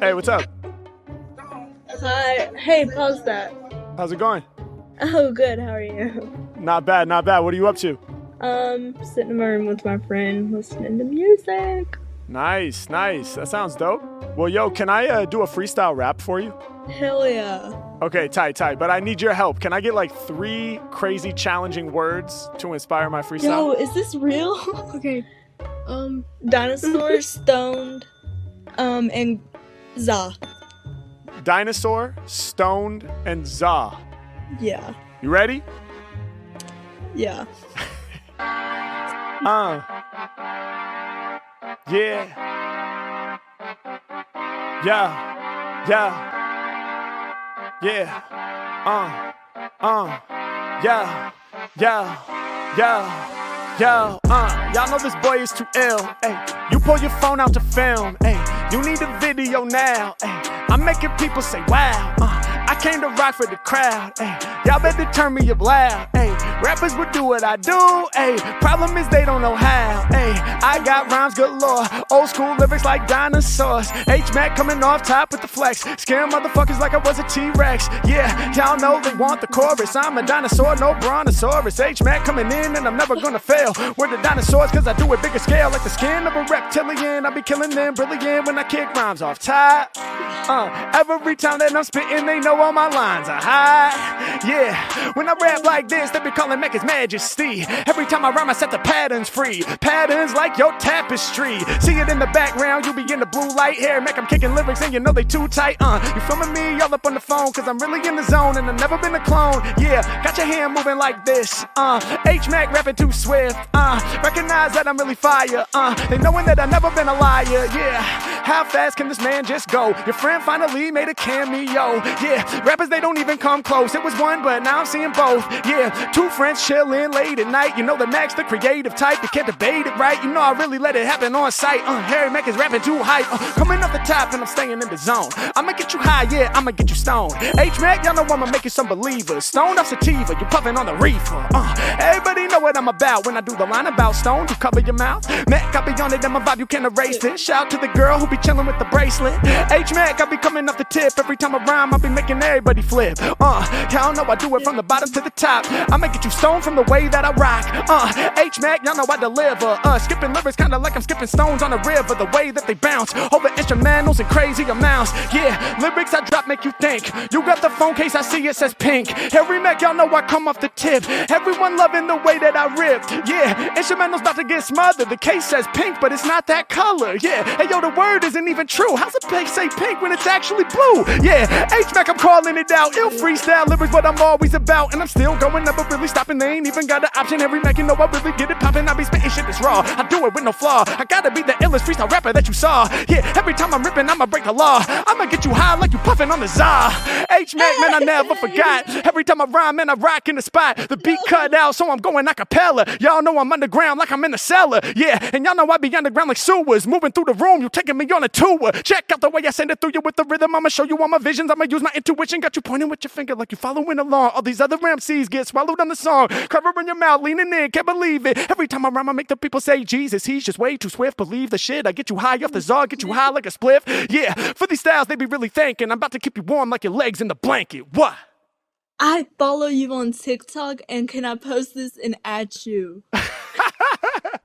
Hey, what's up? Hi. Hey, pause that. How's it going? Oh, good. How are you? Not bad, not bad. What are you up to? Um, sitting in my room with my friend, listening to music. Nice, nice. That sounds dope. Well, yo, can I uh, do a freestyle rap for you? Hell yeah. Okay, tight, tight. But I need your help. Can I get like three crazy, challenging words to inspire my freestyle? Yo, is this real? okay. Um, dinosaur, stoned, um, and za. Dinosaur, stoned, and za. Yeah. You ready? Yeah. Uh. Yeah. Yeah. Yeah. Yeah. Uh. Uh. Yeah. Yeah. Yeah. Yeah. Uh. Y'all know this boy is too ill. Hey, you pull your phone out to film. Hey, you need a video now. Hey, I'm making people say wow. Uh. I came to rock for the crowd. Hey, y'all better turn me up loud. Hey, rappers would do what I do. Hey, problem is they don't know how. Hey, I got rhymes galore. Old school lyrics like dinosaurs. H Mac coming off top with the flex. Scare motherfuckers like I was a T Rex. Yeah, y'all know they want the chorus. I'm a dinosaur, no brontosaurus. H Mac coming in and I'm never gonna fail. We're the dinosaurs cause I do it bigger scale like the skin of a reptilian. I be killing them brilliant when I kick rhymes off top. Uh, every time that I'm spitting, they know all my lines are high. Yeah, when I rap like this, they be calling Mac His Majesty. Every time I rhyme, I set the patterns free. Patterns like your tapestry. See it in the background, you be in the blue light here. Mac, I'm kicking lyrics and you know they too tight. Uh, you filming me all up on the phone, cause I'm really in the zone and I've never been a clone. Yeah, got your hand moving like this. Uh, H Mac rapping too swift. Uh, recognize that I'm really fire. Uh, they knowing that I've never been a liar. Yeah, how fast can this man just go? Your friend finally made a cameo. Yeah, rappers they don't even come close. It was one, but now I'm seeing both. Yeah, two friends chilling late at night. You know the Max, the creative type. You can't debate it, right? You know I really let it happen on sight. Uh, Harry Mack is rapping too hype. Uh, coming off the top and I'm staying in the zone. I'ma get you high, yeah, I'ma get you stoned. H Mac, y'all know I'ma make you some believers. Stoned off sativa, you puffing on the reefer. Uh, everybody know what I'm about when I do the line about stone. You cover your mouth. Mac, I be on it, and my vibe, you can't erase it. Shout out to the girl who be chilling with the bracelet. H Mac, I be coming off the tip. Every time I rhyme, I be making everybody flip. Uh, y'all know I do it from the bottom to the top. I'ma get you stoned from the way that I rock. Uh, H Mac, y'all know I deliver. Uh, skipping lyrics kinda like I'm skipping stones on a river. The way that they bounce over instrumentals and crazy amounts. Yeah, lyrics I drop make you think. You got the phone case, I see it says pink. Harry Mack, y'all know I come off the tip. Everyone loving the way that I rip. Yeah, instrumentals about to get smothered. The case says pink, but it's not that color. Yeah, hey yo, the word isn't even true. How's a page say pink when it's actually blue? Yeah, H Mac, I'm calling it out. Ill freestyle lyrics, what I'm always about. And I'm still going, never really stopping. They ain't even got an option. Every Mac, you know I really get it popping. I be spitting shit that's raw. I do it with no flaw. I gotta be the illest freestyle rapper that you saw. Yeah, every time I'm ripping, I'ma break the law. I'ma get you high like you puffing on the za. H Mac, man, I never forgot. Every time I rhyme, man, I rock in the spot. The beat cut out, so I'm going a cappella. Y'all know I'm underground like I'm in the cellar. Yeah, and y'all know I be underground like sewers. Moving through the room, you taking me on a tour. Check out the way I send it through you with the rhythm. I'ma show you all my visions. I'ma use my intuition. Got you pointing with your finger like you following along. All these other MCs get swallowed on the song. Covering your mouth, leaning in, can't believe it. Every time I rhyme, I make the people say, Jesus, he's just way too swift. Believe the shit. I get you high off the za, get you high like a spliff. Yeah, for these styles, they be really thanking. I'm about to keep you warm like your legs in the blanket. What? I follow you on TikTok, and can I post this and add you?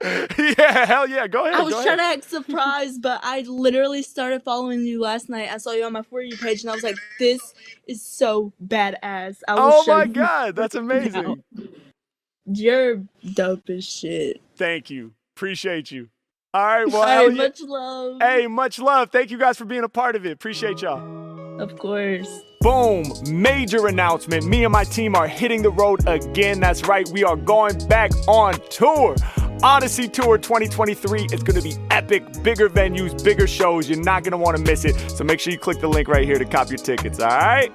yeah, hell yeah. Go ahead. I was trying ahead. to act surprised, but I literally started following you last night. I saw you on my For You page, and I was like, "This is so badass." I Oh my god, that's amazing. You're dope as shit. Thank you. Appreciate you. All right, well, Hey, much love. Hey, much love. Thank you guys for being a part of it. Appreciate y'all. Of course. Boom! Major announcement. Me and my team are hitting the road again. That's right, we are going back on tour. Odyssey Tour 2023 is going to be epic, bigger venues, bigger shows. You're not going to want to miss it. So make sure you click the link right here to cop your tickets, all right?